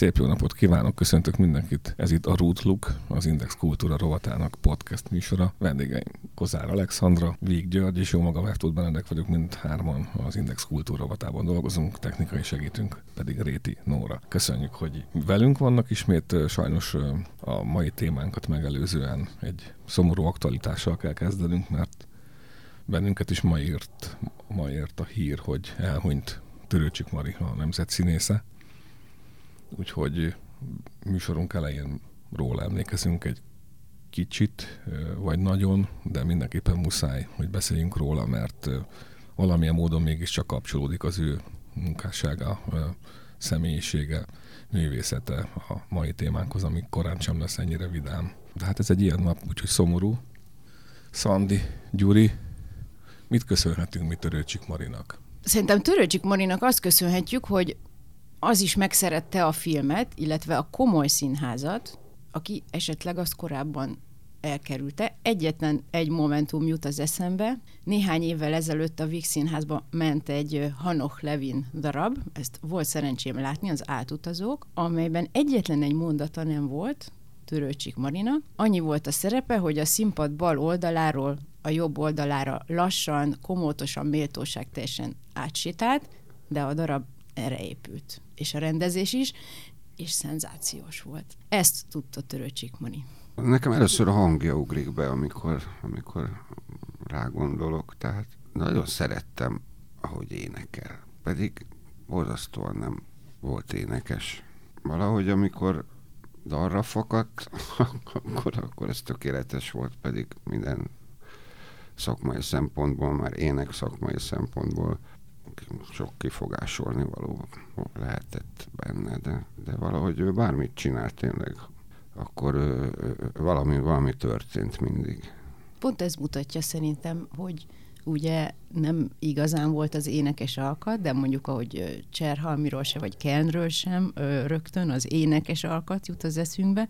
Szép jó napot kívánok, köszöntök mindenkit. Ez itt a Root Look, az Index Kultúra rovatának podcast műsora. Vendégeim Kozár Alexandra, Víg György és jó magam Eftót Benedek vagyok, mind hárman az Index Kultúra rovatában dolgozunk, technikai segítünk pedig Réti Nóra. Köszönjük, hogy velünk vannak ismét. Sajnos a mai témánkat megelőzően egy szomorú aktualitással kell kezdenünk, mert bennünket is ma írt, ma írt a hír, hogy elhunyt Törőcsik Mari, a nemzet színésze úgyhogy műsorunk elején róla emlékezünk egy kicsit, vagy nagyon, de mindenképpen muszáj, hogy beszéljünk róla, mert valamilyen módon mégiscsak kapcsolódik az ő munkássága, személyisége, művészete a mai témánkhoz, ami korán sem lesz ennyire vidám. De hát ez egy ilyen nap, úgyhogy szomorú. Szandi, Gyuri, mit köszönhetünk mi Törőcsik Marinak? Szerintem Törőcsik Marinak azt köszönhetjük, hogy az is megszerette a filmet, illetve a komoly színházat, aki esetleg azt korábban elkerülte. Egyetlen egy momentum jut az eszembe. Néhány évvel ezelőtt a Víg Színházba ment egy Hanoch Levin darab, ezt volt szerencsém látni, az átutazók, amelyben egyetlen egy mondata nem volt, Törőcsik Marina. Annyi volt a szerepe, hogy a színpad bal oldaláról a jobb oldalára lassan, komótosan, méltóság teljesen átsétált, de a darab erre épült és a rendezés is, és szenzációs volt. Ezt tudta Törőcsik Mani. Nekem először a hangja ugrik be, amikor, amikor rágondolok, tehát nagyon szerettem, ahogy énekel. Pedig borzasztóan nem volt énekes. Valahogy amikor dalra fakadt, akkor, akkor ez tökéletes volt, pedig minden szakmai szempontból, már ének szakmai szempontból sok kifogásolni való lehetett benne, de, de valahogy ő bármit csinált tényleg, akkor ő, valami, valami történt mindig. Pont ez mutatja szerintem, hogy ugye nem igazán volt az énekes alkat, de mondjuk ahogy Cserhalmiról se, vagy Kelnről sem, rögtön az énekes alkat jut az eszünkbe.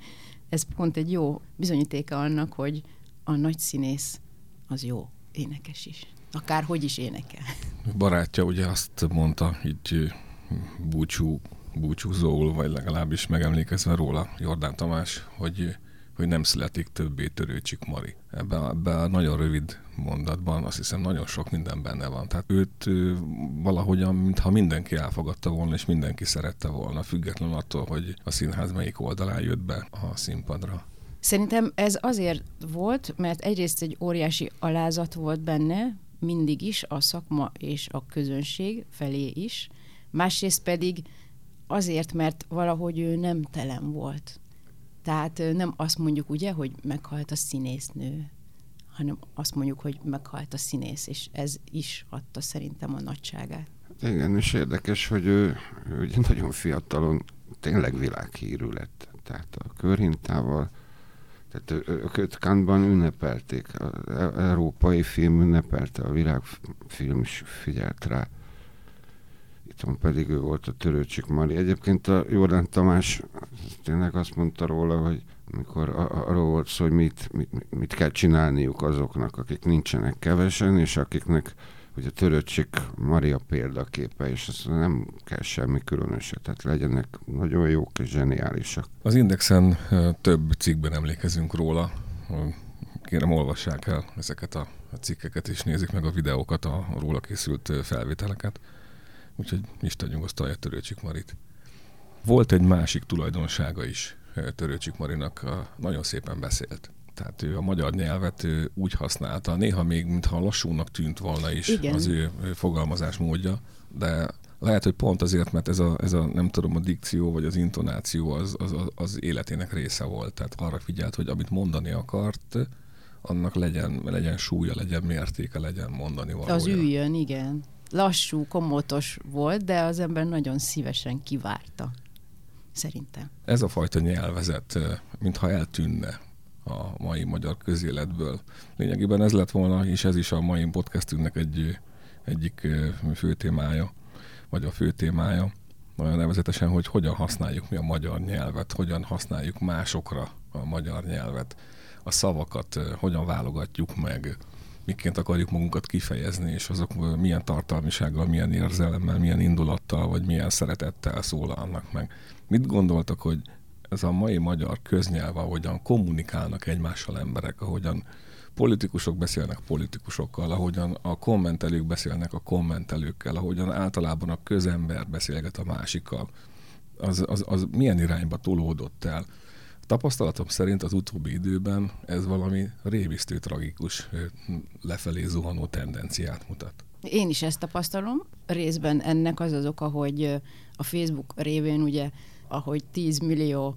Ez pont egy jó bizonyítéka annak, hogy a nagy színész az jó énekes is akár hogy is énekel. Barátja ugye azt mondta, így búcsú, búcsúzóul, vagy legalábbis megemlékezve róla, Jordán Tamás, hogy hogy nem születik többé törőcsik Mari. Ebben, ebben a nagyon rövid mondatban azt hiszem nagyon sok minden benne van. Tehát őt valahogyan, mintha mindenki elfogadta volna, és mindenki szerette volna, független attól, hogy a színház melyik oldalán jött be a színpadra. Szerintem ez azért volt, mert egyrészt egy óriási alázat volt benne, mindig is a szakma és a közönség felé is, másrészt pedig azért, mert valahogy ő nem telem volt. Tehát nem azt mondjuk ugye, hogy meghalt a színésznő, hanem azt mondjuk, hogy meghalt a színész, és ez is adta szerintem a nagyságát. Igen, és érdekes, hogy ő, ő nagyon fiatalon tényleg világhírű lett. Tehát a körhintával tehát őket Kantban ünnepelték, az európai film ünnepelte, a világfilm is figyelt rá. Itthon pedig ő volt a Törőcsik Mari. Egyébként a Jordán Tamás tényleg azt mondta róla, hogy amikor arról volt szó, hogy mit, mit, mit kell csinálniuk azoknak, akik nincsenek kevesen, és akiknek hogy a töröcsik Maria példaképe, és ez nem kell semmi különöset, tehát legyenek nagyon jók és zseniálisak. Az Indexen több cikkben emlékezünk róla, kérem olvassák el ezeket a cikkeket, és nézzék meg a videókat, a róla készült felvételeket. Úgyhogy Isten nyugosztalja Törőcsik Marit. Volt egy másik tulajdonsága is Törőcsik Marinak, nagyon szépen beszélt. Tehát ő a magyar nyelvet ő úgy használta, néha még mintha lassúnak tűnt volna is Igen. az ő, ő fogalmazás módja, de Lehet, hogy pont azért, mert ez a, ez a nem tudom, a dikció vagy az intonáció az, az, az életének része volt. Tehát arra figyelt, hogy amit mondani akart, annak legyen, legyen súlya, legyen mértéke, legyen mondani valója. Az üljön, igen. Lassú, komótos volt, de az ember nagyon szívesen kivárta. Szerintem. Ez a fajta nyelvezet, mintha eltűnne a mai magyar közéletből. Lényegében ez lett volna, és ez is a mai podcastünknek egy, egyik fő témája, vagy a fő témája, nevezetesen, hogy hogyan használjuk mi a magyar nyelvet, hogyan használjuk másokra a magyar nyelvet, a szavakat hogyan válogatjuk meg, miként akarjuk magunkat kifejezni, és azok milyen tartalmisággal, milyen érzelemmel, milyen indulattal, vagy milyen szeretettel szólalnak meg. Mit gondoltak, hogy ez a mai magyar köznyelv, ahogyan kommunikálnak egymással emberek, ahogyan politikusok beszélnek politikusokkal, ahogyan a kommentelők beszélnek a kommentelőkkel, ahogyan általában a közember beszélget a másikkal, az, az, az milyen irányba tolódott el. Tapasztalatom szerint az utóbbi időben ez valami révisztő tragikus lefelé zuhanó tendenciát mutat. Én is ezt tapasztalom. Részben ennek az az oka, hogy a Facebook révén ugye, ahogy 10 millió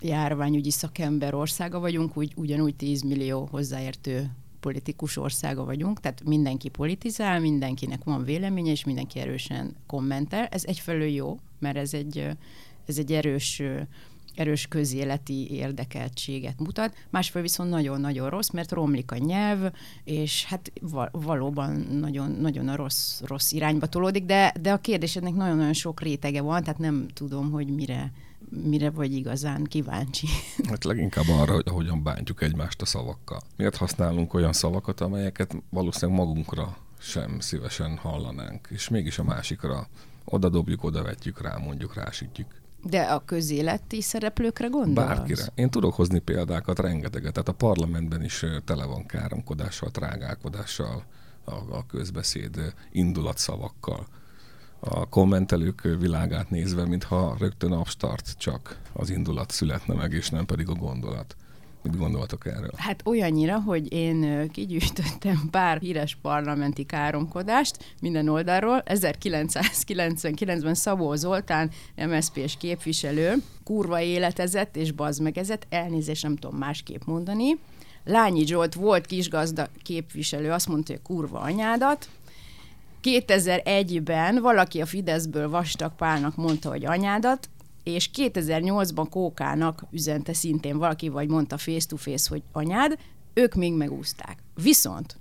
járványügyi szakember országa vagyunk, úgy, ugyanúgy 10 millió hozzáértő politikus országa vagyunk, tehát mindenki politizál, mindenkinek van véleménye, és mindenki erősen kommentel. Ez egyfelől jó, mert ez egy, ez egy erős erős közéleti érdekeltséget mutat, másfél viszont nagyon-nagyon rossz, mert romlik a nyelv, és hát valóban nagyon, nagyon a rossz, rossz irányba tolódik, de, de a kérdésednek nagyon-nagyon sok rétege van, tehát nem tudom, hogy mire, mire vagy igazán kíváncsi. Hát leginkább arra, hogy hogyan bántjuk egymást a szavakkal. Miért használunk olyan szavakat, amelyeket valószínűleg magunkra sem szívesen hallanánk, és mégis a másikra oda dobjuk, oda vetjük rá, mondjuk rásítjük. De a közéleti szereplőkre gondolsz? Bárkire. Én tudok hozni példákat rengeteget. Tehát a parlamentben is tele van káromkodással, trágálkodással, a, a közbeszéd indulatszavakkal. A kommentelők világát nézve, mintha rögtön abstart csak az indulat születne meg, és nem pedig a gondolat. Mit gondoltok erről? Hát olyannyira, hogy én kigyűjtöttem pár híres parlamenti káromkodást minden oldalról. 1999-ben Szabó Zoltán, MSZP-s képviselő, kurva életezett és bazmegezett, elnézést nem tudom másképp mondani. Lányi Zsolt volt kisgazda képviselő, azt mondta, hogy kurva anyádat, 2001-ben valaki a Fideszből Vastag Pálnak mondta, hogy anyádat, és 2008-ban Kókának üzente szintén valaki, vagy mondta face-to-face, hogy anyád, ők még megúzták. Viszont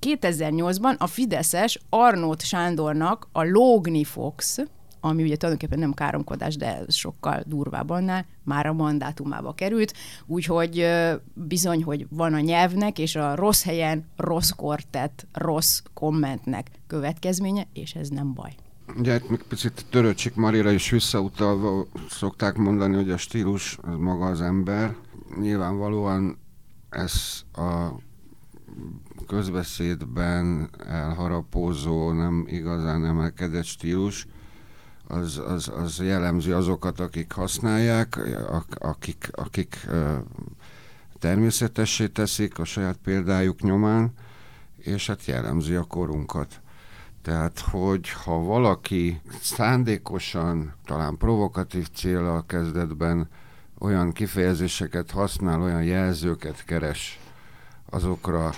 2008-ban a Fideszes Arnót Sándornak a Lógni Fox, ami ugye tulajdonképpen nem káromkodás, de sokkal durvább annál, már a mandátumába került, úgyhogy bizony, hogy van a nyelvnek és a rossz helyen rossz kortett, rossz kommentnek következménye, és ez nem baj. Ugye itt még picit Töröcsik Marira is visszautalva szokták mondani, hogy a stílus az maga az ember. Nyilvánvalóan ez a közbeszédben elharapózó, nem igazán emelkedett stílus, az, az, az jellemzi azokat, akik használják, akik, akik természetessé teszik a saját példájuk nyomán, és hát jellemzi a korunkat. Tehát, hogy ha valaki szándékosan, talán provokatív célral kezdetben olyan kifejezéseket használ, olyan jelzőket keres azokra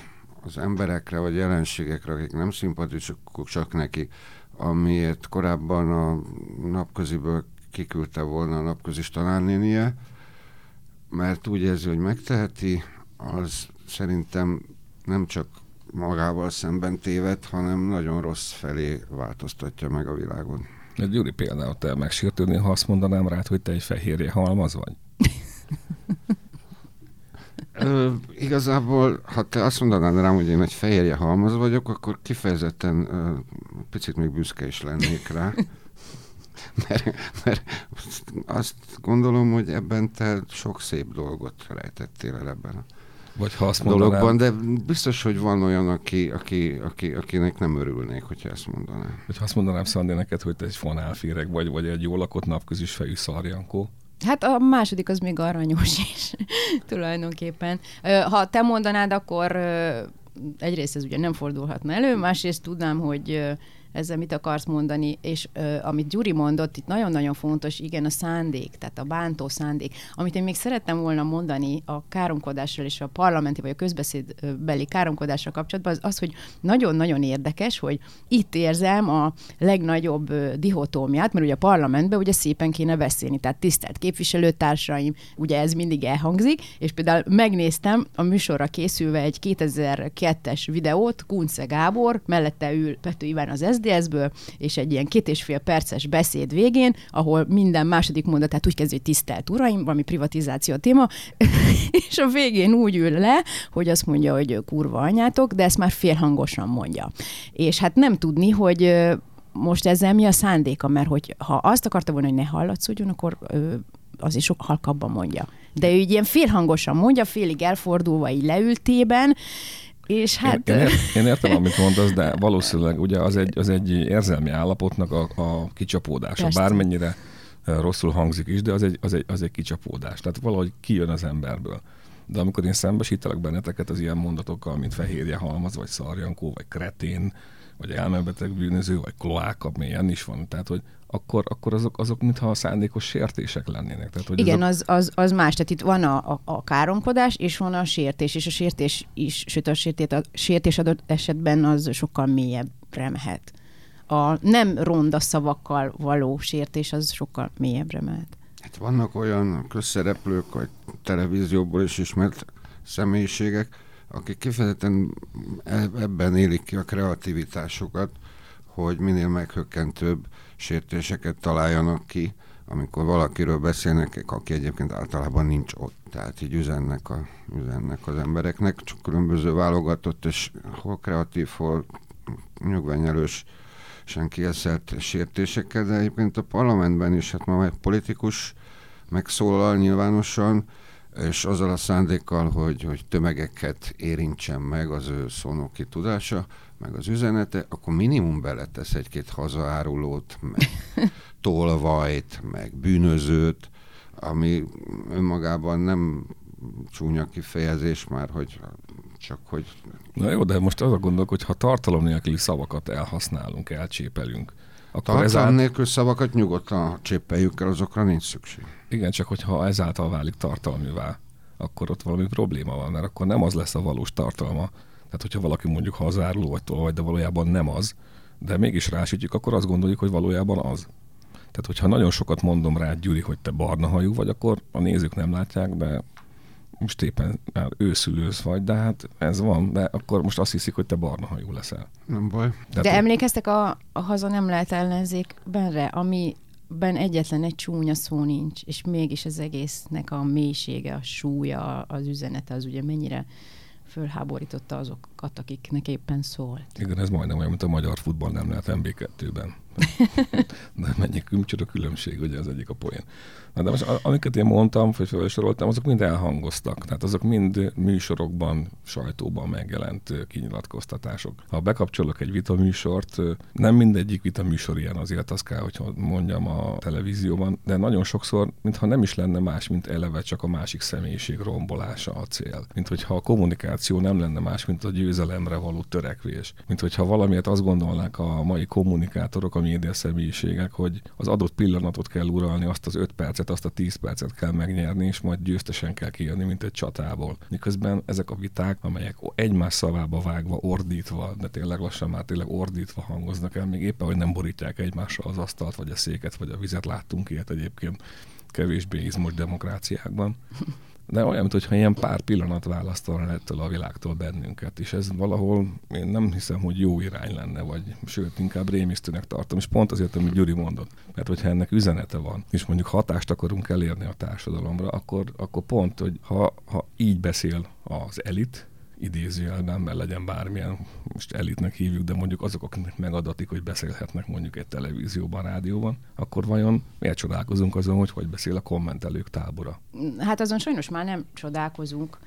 az emberekre vagy jelenségekre, akik nem szimpatikusok csak neki, amiért korábban a napköziből kiküldte volna a napközis tanárnénie, mert úgy érzi, hogy megteheti, az szerintem nem csak magával szemben téved, hanem nagyon rossz felé változtatja meg a világon. Ez Gyuri például te megsértődni, ha azt mondanám rád, hogy te egy fehérje halmaz vagy? Ö, igazából, ha te azt mondanád rám, hogy én egy fehérje halmaz vagyok, akkor kifejezetten ö, picit még büszke is lennék rá. mert, mert azt gondolom, hogy ebben te sok szép dolgot rejtettél el ebben a vagy ha azt mondanám... dologban, de biztos, hogy van olyan, aki, aki, aki, akinek nem örülnék, hogyha ezt mondanám. Vagy ha azt mondanám, Szandi, neked, hogy te egy fonálféreg vagy, vagy egy jól lakott napközis fejű szarjankó. Hát a második az még aranyos is, tulajdonképpen. Ha te mondanád, akkor egyrészt ez ugye nem fordulhatna elő, másrészt tudnám, hogy ezzel mit akarsz mondani, és ö, amit Gyuri mondott, itt nagyon-nagyon fontos, igen, a szándék, tehát a bántó szándék. Amit én még szerettem volna mondani a káromkodással és a parlamenti vagy a közbeszédbeli káromkodással kapcsolatban, az az, hogy nagyon-nagyon érdekes, hogy itt érzem a legnagyobb ö, dihotómiát, mert ugye a parlamentben ugye szépen kéne beszélni, tehát tisztelt képviselőtársaim, ugye ez mindig elhangzik, és például megnéztem a műsorra készülve egy 2002-es videót, Kunce Gábor, mellette ül Pető Iván az SDS-ből, és egy ilyen két és fél perces beszéd végén, ahol minden második mondatát úgy hogy tisztelt uraim, valami privatizáció téma, és a végén úgy ül le, hogy azt mondja, hogy kurva anyátok, de ezt már félhangosan mondja. És hát nem tudni, hogy most ezzel mi a szándéka, mert hogy ha azt akarta volna, hogy ne hallatszódjon, akkor az is sok halkabban mondja. De ő így ilyen félhangosan mondja, félig elfordulva, így leültében, és hát... Én, én, ért, én értem, amit mondasz, de valószínűleg ugye az egy, az egy érzelmi állapotnak a, a kicsapódása. Persze. Bármennyire rosszul hangzik is, de az egy, az, egy, az egy kicsapódás. Tehát valahogy kijön az emberből. De amikor én szembesítelek benneteket az ilyen mondatokkal, mint fehérje halmaz, vagy szarjankó, vagy kretén, vagy elmebeteg bűnöző, vagy kloáka, milyen is van. Tehát, hogy akkor, akkor azok, azok mintha a szándékos sértések lennének. Tehát, hogy Igen, azok... az, az, az más. Tehát itt van a, a, a káromkodás, és van a sértés, és a sértés is, sőt a sértés, a sértés adott esetben az sokkal mélyebbre mehet. A nem ronda szavakkal való sértés az sokkal mélyebbre mehet. Hát vannak olyan közszereplők, vagy televízióból is ismert személyiségek, akik kifejezetten e-, ebben élik ki a kreativitásukat, hogy minél meghökkentőbb sértéseket találjanak ki, amikor valakiről beszélnek, aki egyébként általában nincs ott. Tehát így üzennek, a, üzennek az embereknek, csak különböző válogatott és hol kreatív, hol nyugványelős sen kieszelt sértésekkel, de egyébként a parlamentben is, hát ma egy politikus megszólal nyilvánosan, és azzal a szándékkal, hogy, hogy tömegeket érintsen meg az ő szónoki tudása, meg az üzenete, akkor minimum beletesz egy-két hazaárulót, meg tolvajt, meg bűnözőt, ami önmagában nem csúnya kifejezés már, hogy csak hogy... Na jó, de most az a gondolok, hogy ha tartalom nélküli szavakat elhasználunk, elcsépelünk, akkor Tartalom ezáltal... nélkül szavakat nyugodtan csépeljük el, azokra nincs szükség. Igen, csak hogyha ezáltal válik tartalmivá, akkor ott valami probléma van, mert akkor nem az lesz a valós tartalma. Tehát, hogyha valaki mondjuk hazáruló vagy tolvaj, de valójában nem az, de mégis rásítjük, akkor azt gondoljuk, hogy valójában az. Tehát, hogyha nagyon sokat mondom rá, Gyuri, hogy te barna hajú vagy, akkor a nézők nem látják, de most éppen már őszülősz vagy, de hát ez van, de akkor most azt hiszik, hogy te barna hajú leszel. Nem baj. De, de emlékeztek a, a Haza nem lehet ellenzékbenre, ami ben egyetlen egy csúnya szó nincs, és mégis az egésznek a mélysége, a súlya, az üzenete az ugye mennyire fölháborította azokat, akiknek éppen szólt. Igen, ez majdnem olyan, mint a magyar futball nem lehet MB2-ben. De mennyi a különbség, ugye az egyik a poén. Na de most amiket én mondtam, vagy felsoroltam, azok mind elhangoztak. Tehát azok mind műsorokban, sajtóban megjelent kinyilatkoztatások. Ha bekapcsolok egy vitaműsort, nem mindegyik vitaműsor ilyen, azért azt kell, hogy mondjam a televízióban, de nagyon sokszor, mintha nem is lenne más, mint eleve csak a másik személyiség rombolása a cél. Mint hogyha a kommunikáció nem lenne más, mint a győzelemre való törekvés. Mint hogyha valamiért azt gondolnák a mai kommunikátorok, média személyiségek, hogy az adott pillanatot kell uralni, azt az öt percet, azt a tíz percet kell megnyerni, és majd győztesen kell kijönni, mint egy csatából. Miközben ezek a viták, amelyek egymás szavába vágva, ordítva, de tényleg lassan már tényleg ordítva hangoznak el, még éppen, hogy nem borítják egymással az asztalt, vagy a széket, vagy a vizet, láttunk ilyet egyébként kevésbé izmos demokráciákban de olyan, mintha ilyen pár pillanat választolna ettől a világtól bennünket, és ez valahol én nem hiszem, hogy jó irány lenne, vagy sőt, inkább rémisztőnek tartom, és pont azért, amit Gyuri mondott, mert hogyha ennek üzenete van, és mondjuk hatást akarunk elérni a társadalomra, akkor, akkor pont, hogy ha, ha így beszél az elit, idézőjelben, mert legyen bármilyen, most elitnek hívjuk, de mondjuk azok, akiknek megadatik, hogy beszélhetnek mondjuk egy televízióban, rádióban, akkor vajon miért csodálkozunk azon, hogy hogy beszél a kommentelők tábora? Hát azon sajnos már nem csodálkozunk,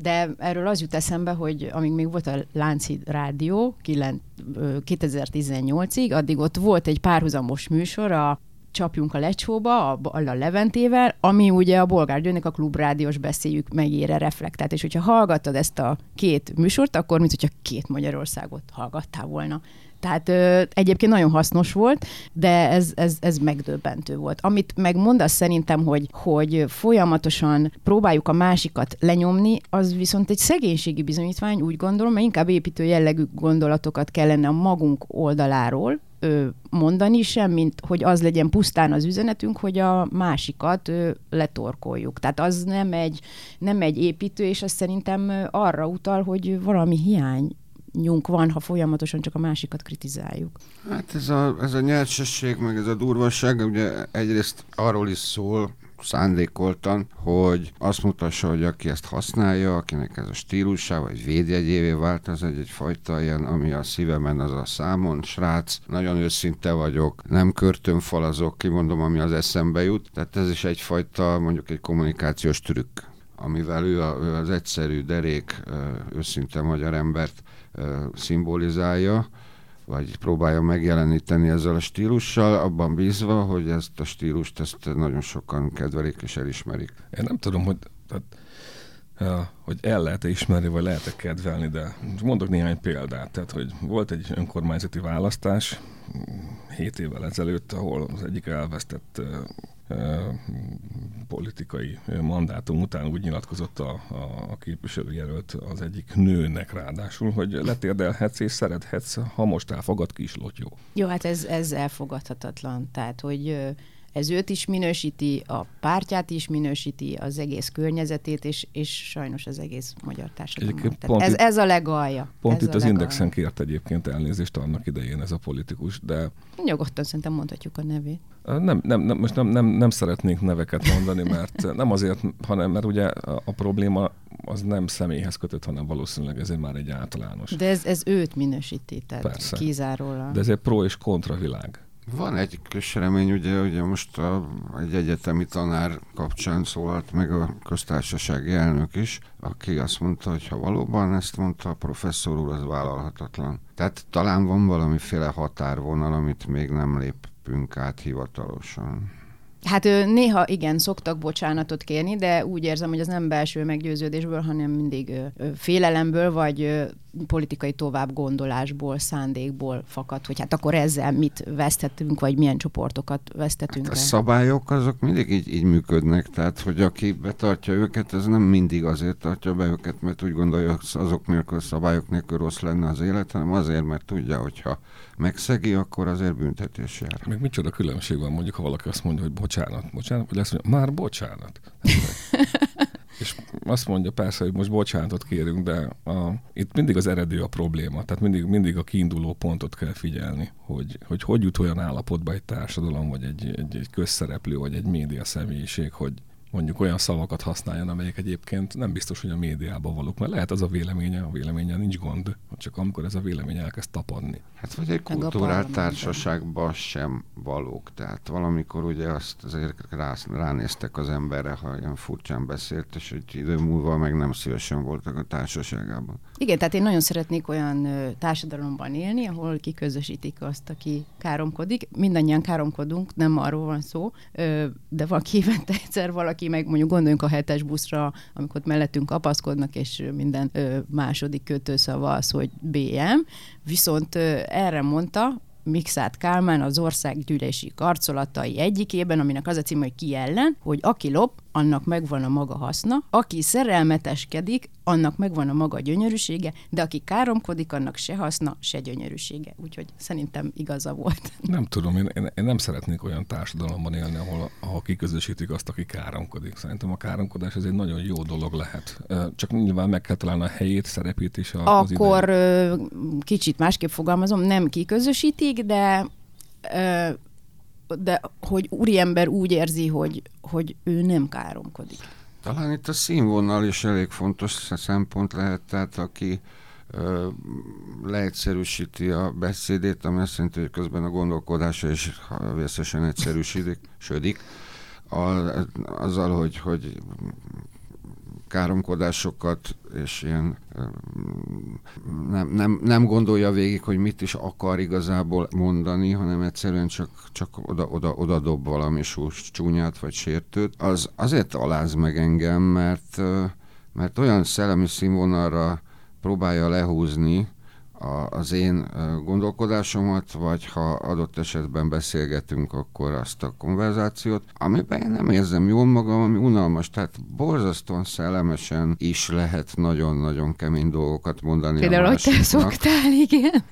de erről az jut eszembe, hogy amíg még volt a Lánci Rádió 2018-ig, addig ott volt egy párhuzamos műsor, a csapjunk a lecsóba, a, a Leventével, ami ugye a Bolgár Győnek a klubrádiós beszéljük megére reflektált. És hogyha hallgattad ezt a két műsort, akkor mint hogyha két Magyarországot hallgattál volna. Tehát ö, egyébként nagyon hasznos volt, de ez, ez, ez megdöbbentő volt. Amit megmondasz szerintem, hogy, hogy folyamatosan próbáljuk a másikat lenyomni, az viszont egy szegénységi bizonyítvány, úgy gondolom, mert inkább építő jellegű gondolatokat kellene a magunk oldaláról ö, mondani sem, mint hogy az legyen pusztán az üzenetünk, hogy a másikat ö, letorkoljuk. Tehát az nem egy, nem egy építő, és az szerintem arra utal, hogy valami hiány nyunk van, ha folyamatosan csak a másikat kritizáljuk. Hát ez a, ez a nyertsesség, meg ez a durvaság, ugye egyrészt arról is szól, szándékoltan, hogy azt mutassa, hogy aki ezt használja, akinek ez a stílusa, vagy védjegyévé vált, az egy, egyfajta ilyen, ami a szívemen az a számon, srác, nagyon őszinte vagyok, nem körtönfalazok, kimondom, ami az eszembe jut, tehát ez is egyfajta, mondjuk egy kommunikációs trükk amivel ő, ő az egyszerű, derék, őszinte magyar embert szimbolizálja, vagy próbálja megjeleníteni ezzel a stílussal, abban bízva, hogy ezt a stílust ezt nagyon sokan kedvelik és elismerik. Én nem tudom, hogy, tehát, hogy el lehet-e ismerni, vagy lehet-e kedvelni, de mondok néhány példát. Tehát, hogy volt egy önkormányzati választás 7 évvel ezelőtt, ahol az egyik elvesztett politikai mandátum után úgy nyilatkozott a, a, képviselőjelölt az egyik nőnek ráadásul, hogy letérdelhetsz és szerethetsz, ha most elfogad kislott jó. Jó, hát ez, ez elfogadhatatlan. Tehát, hogy ez őt is minősíti, a pártját is minősíti, az egész környezetét, és, és sajnos az egész magyar társadalmat. Ez, itt, ez a legalja. Pont itt az legalja. Indexen kért egyébként elnézést annak idején ez a politikus, de... Nyugodtan szerintem mondhatjuk a nevét. Nem, nem, nem, most nem, nem, nem szeretnénk neveket mondani, mert nem azért, hanem mert ugye a, a probléma az nem személyhez kötött, hanem valószínűleg ez már egy általános. De ez, ez őt minősíti, tehát Persze. kizárólag. De ez egy pro és kontra világ. Van egy kis remény, ugye, ugye most a, egy egyetemi tanár kapcsán szólalt meg a köztársasági elnök is, aki azt mondta, hogy ha valóban ezt mondta a professzor úr, az vállalhatatlan. Tehát talán van valamiféle határvonal, amit még nem lépünk át hivatalosan. Hát néha igen, szoktak bocsánatot kérni, de úgy érzem, hogy az nem belső meggyőződésből, hanem mindig félelemből, vagy politikai tovább gondolásból, szándékból fakad, hogy hát akkor ezzel mit vesztettünk, vagy milyen csoportokat vesztettünk. Hát a szabályok azok mindig így, így működnek, tehát hogy aki betartja őket, ez nem mindig azért tartja be őket, mert úgy gondolja, hogy azok nélkül, szabályok nélkül rossz lenne az élet, hanem azért, mert tudja, hogyha megszegi, akkor azért büntetés jár. Meg micsoda különbség van, mondjuk, ha valaki azt mondja, hogy bocsánat, bocsánat, vagy azt mondja, már bocsánat. És azt mondja persze, hogy most bocsánatot kérünk, de a, itt mindig az eredő a probléma. Tehát mindig, mindig a kiinduló pontot kell figyelni, hogy, hogy hogy jut olyan állapotba egy társadalom, vagy egy, egy, egy közszereplő, vagy egy média személyiség, hogy, mondjuk olyan szavakat használjon, amelyek egyébként nem biztos, hogy a médiában valók, mert lehet az a véleménye, a véleménye nincs gond, csak amikor ez a vélemény elkezd tapadni. Hát vagy egy kultúrált társaságban sem valók, tehát valamikor ugye azt azért rá, ránéztek az emberre, ha ilyen furcsán beszélt, és egy idő múlva meg nem szívesen voltak a társaságában. Igen, tehát én nagyon szeretnék olyan társadalomban élni, ahol kiközösítik azt, aki káromkodik. Mindannyian káromkodunk, nem arról van szó, de valaki évente egyszer valaki aki meg mondjuk gondoljunk a hetes buszra, amikor mellettünk kapaszkodnak, és minden ö, második kötőszava az, hogy BM. Viszont ö, erre mondta, Mixát Kálmán az országgyűlési karcolatai egyikében, aminek az a cím, hogy ki ellen, hogy aki lop, annak megvan a maga haszna, aki szerelmeteskedik, annak megvan a maga gyönyörűsége, de aki káromkodik, annak se haszna, se gyönyörűsége. Úgyhogy szerintem igaza volt. Nem tudom, én, én, nem szeretnék olyan társadalomban élni, ahol, ahol kiközösítik azt, aki káromkodik. Szerintem a káromkodás ez egy nagyon jó dolog lehet. Csak nyilván meg kell találni a helyét, szerepét is. A, Akkor kicsit másképp fogalmazom, nem kiközösítik, de de hogy úriember úgy érzi, hogy, hogy ő nem káromkodik. Talán itt a színvonal is elég fontos szempont lehet, tehát aki ö, leegyszerűsíti a beszédét, ami azt jelenti, hogy közben a gondolkodása is vészesen egyszerűsödik, södik, azzal, hogy, hogy káromkodásokat, és ilyen nem, nem, nem gondolja végig, hogy mit is akar igazából mondani, hanem egyszerűen csak, csak oda, oda, oda dob valami sús, csúnyát vagy sértőt, az azért aláz meg engem, mert, mert olyan szellemi színvonalra próbálja lehúzni a, az én gondolkodásomat, vagy ha adott esetben beszélgetünk, akkor azt a konverzációt, amiben én nem érzem jól magam, ami unalmas, tehát borzasztóan szellemesen is lehet nagyon-nagyon kemény dolgokat mondani Például, hogy te szoktál, igen.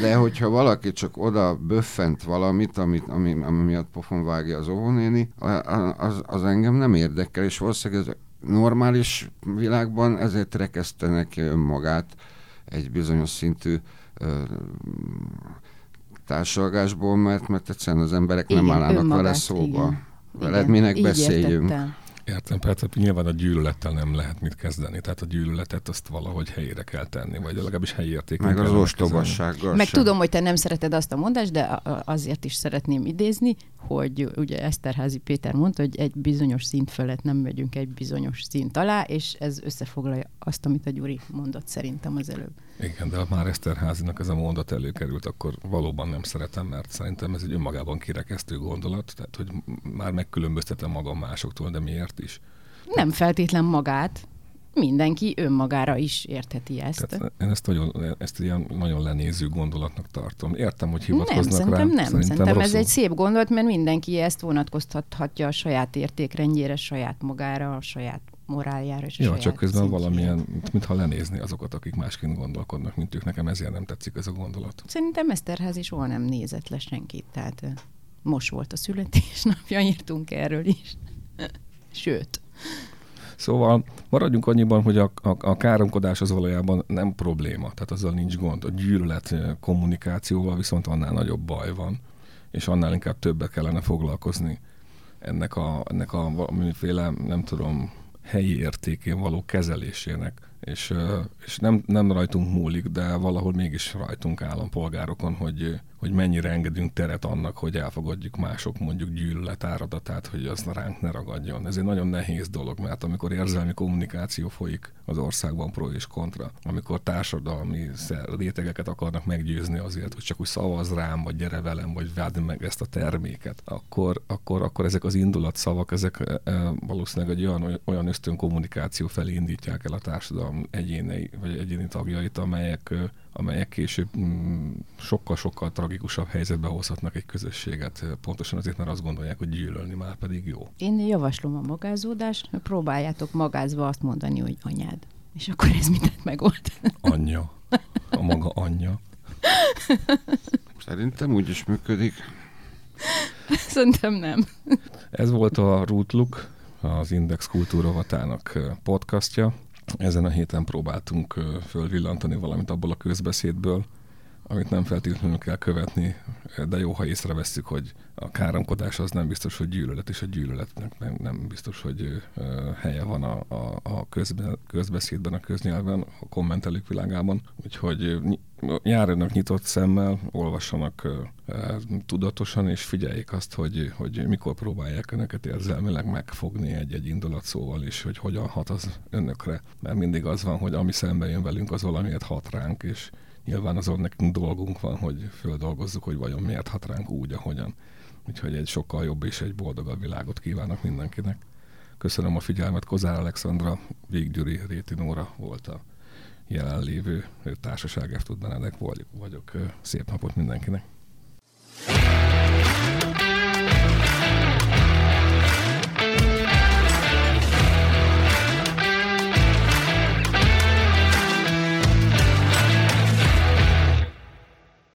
De hogyha valaki csak oda böffent valamit, amit, ami, ami miatt pofon vágja az óvónéni, az, az engem nem érdekel, és valószínűleg ez normális világban ezért rekesztenek önmagát egy bizonyos szintű ö, társalgásból, mert, mert egyszerűen az emberek igen, nem állnak vele szóba. Igen. Veled igen, minek beszéljünk? Értettem. Értem, persze nyilván a gyűlölettel nem lehet mit kezdeni, tehát a gyűlöletet azt valahogy helyére kell tenni, vagy legalábbis helyi értékén Meg az ostobassággal Meg sem. tudom, hogy te nem szereted azt a mondást, de azért is szeretném idézni, hogy ugye Eszterházi Péter mondta, hogy egy bizonyos szint felett nem megyünk egy bizonyos szint alá, és ez összefoglalja azt, amit a Gyuri mondott szerintem az előbb. Igen, de ha már Eszterházinak ez a mondat előkerült, akkor valóban nem szeretem, mert szerintem ez egy önmagában kirekesztő gondolat, tehát hogy már megkülönböztetem magam másoktól, de miért is? Nem feltétlen magát, mindenki önmagára is értheti ezt. Tehát én ezt, nagyon, ezt ilyen nagyon lenéző gondolatnak tartom. Értem, hogy hivatkoznak nem, szerintem rá. Nem, szerintem, szerintem ez egy szép gondolat, mert mindenki ezt vonatkoztathatja a saját értékrendjére, saját magára, a saját moráljára és Jó, csak közben szintjére. valamilyen, mintha lenézni azokat, akik másként gondolkodnak, mint ők. Nekem ezért nem tetszik ez a gondolat. Szerintem Eszterház is soha nem nézett le senkit, tehát most volt a születésnapja, írtunk erről is. Sőt. Szóval maradjunk annyiban, hogy a, a, a káromkodás az valójában nem probléma, tehát azzal nincs gond. A gyűlölet kommunikációval viszont annál nagyobb baj van, és annál inkább többet kellene foglalkozni ennek a, ennek a valamiféle, nem tudom, helyi értékén való kezelésének, és, és nem, nem rajtunk múlik, de valahol mégis rajtunk állampolgárokon, hogy, hogy mennyire engedünk teret annak, hogy elfogadjuk mások mondjuk gyűlölet áradatát, hogy az ránk ne ragadjon. Ez egy nagyon nehéz dolog, mert amikor érzelmi kommunikáció folyik az országban pro és kontra, amikor társadalmi rétegeket akarnak meggyőzni azért, hogy csak úgy szavaz rám, vagy gyere velem, vagy vádd meg ezt a terméket, akkor, akkor, akkor ezek az indulatszavak, ezek valószínűleg egy olyan, olyan ösztön kommunikáció felé indítják el a társadalom egyénei, vagy egyéni tagjait, amelyek amelyek később mm, sokkal-sokkal tragikusabb helyzetbe hozhatnak egy közösséget, pontosan azért, mert azt gondolják, hogy gyűlölni már pedig jó. Én javaslom a magázódást, próbáljátok magázva azt mondani, hogy anyád. És akkor ez mindent megold. Anyja. A maga anyja. Szerintem úgy is működik. Szerintem nem. Ez volt a Rootluk, az Index Kultúrovatának podcastja. Ezen a héten próbáltunk fölvillantani valamit abból a közbeszédből, amit nem feltétlenül kell követni, de jó, ha észrevesszük, hogy a káromkodás az nem biztos, hogy gyűlölet, és a gyűlöletnek nem, nem biztos, hogy helye van a, a, a közbe, közbeszédben, a köznyelven, a kommentelők világában. Úgyhogy járjanak nyitott szemmel, olvassanak tudatosan, és figyeljék azt, hogy, hogy mikor próbálják önöket érzelmileg megfogni egy-egy indulat szóval, és hogy hogyan hat az önökre. Mert mindig az van, hogy ami szembe jön velünk, az valamiért hat ránk, és nyilván azon nekünk dolgunk van, hogy földolgozzuk, hogy vajon miért hat ránk úgy, ahogyan. Úgyhogy egy sokkal jobb és egy boldogabb világot kívánok mindenkinek. Köszönöm a figyelmet, Kozár Alexandra, Véggyuri Réti Nóra volt a jelenlévő társaság, F. Benedek vagyok. Szép napot mindenkinek!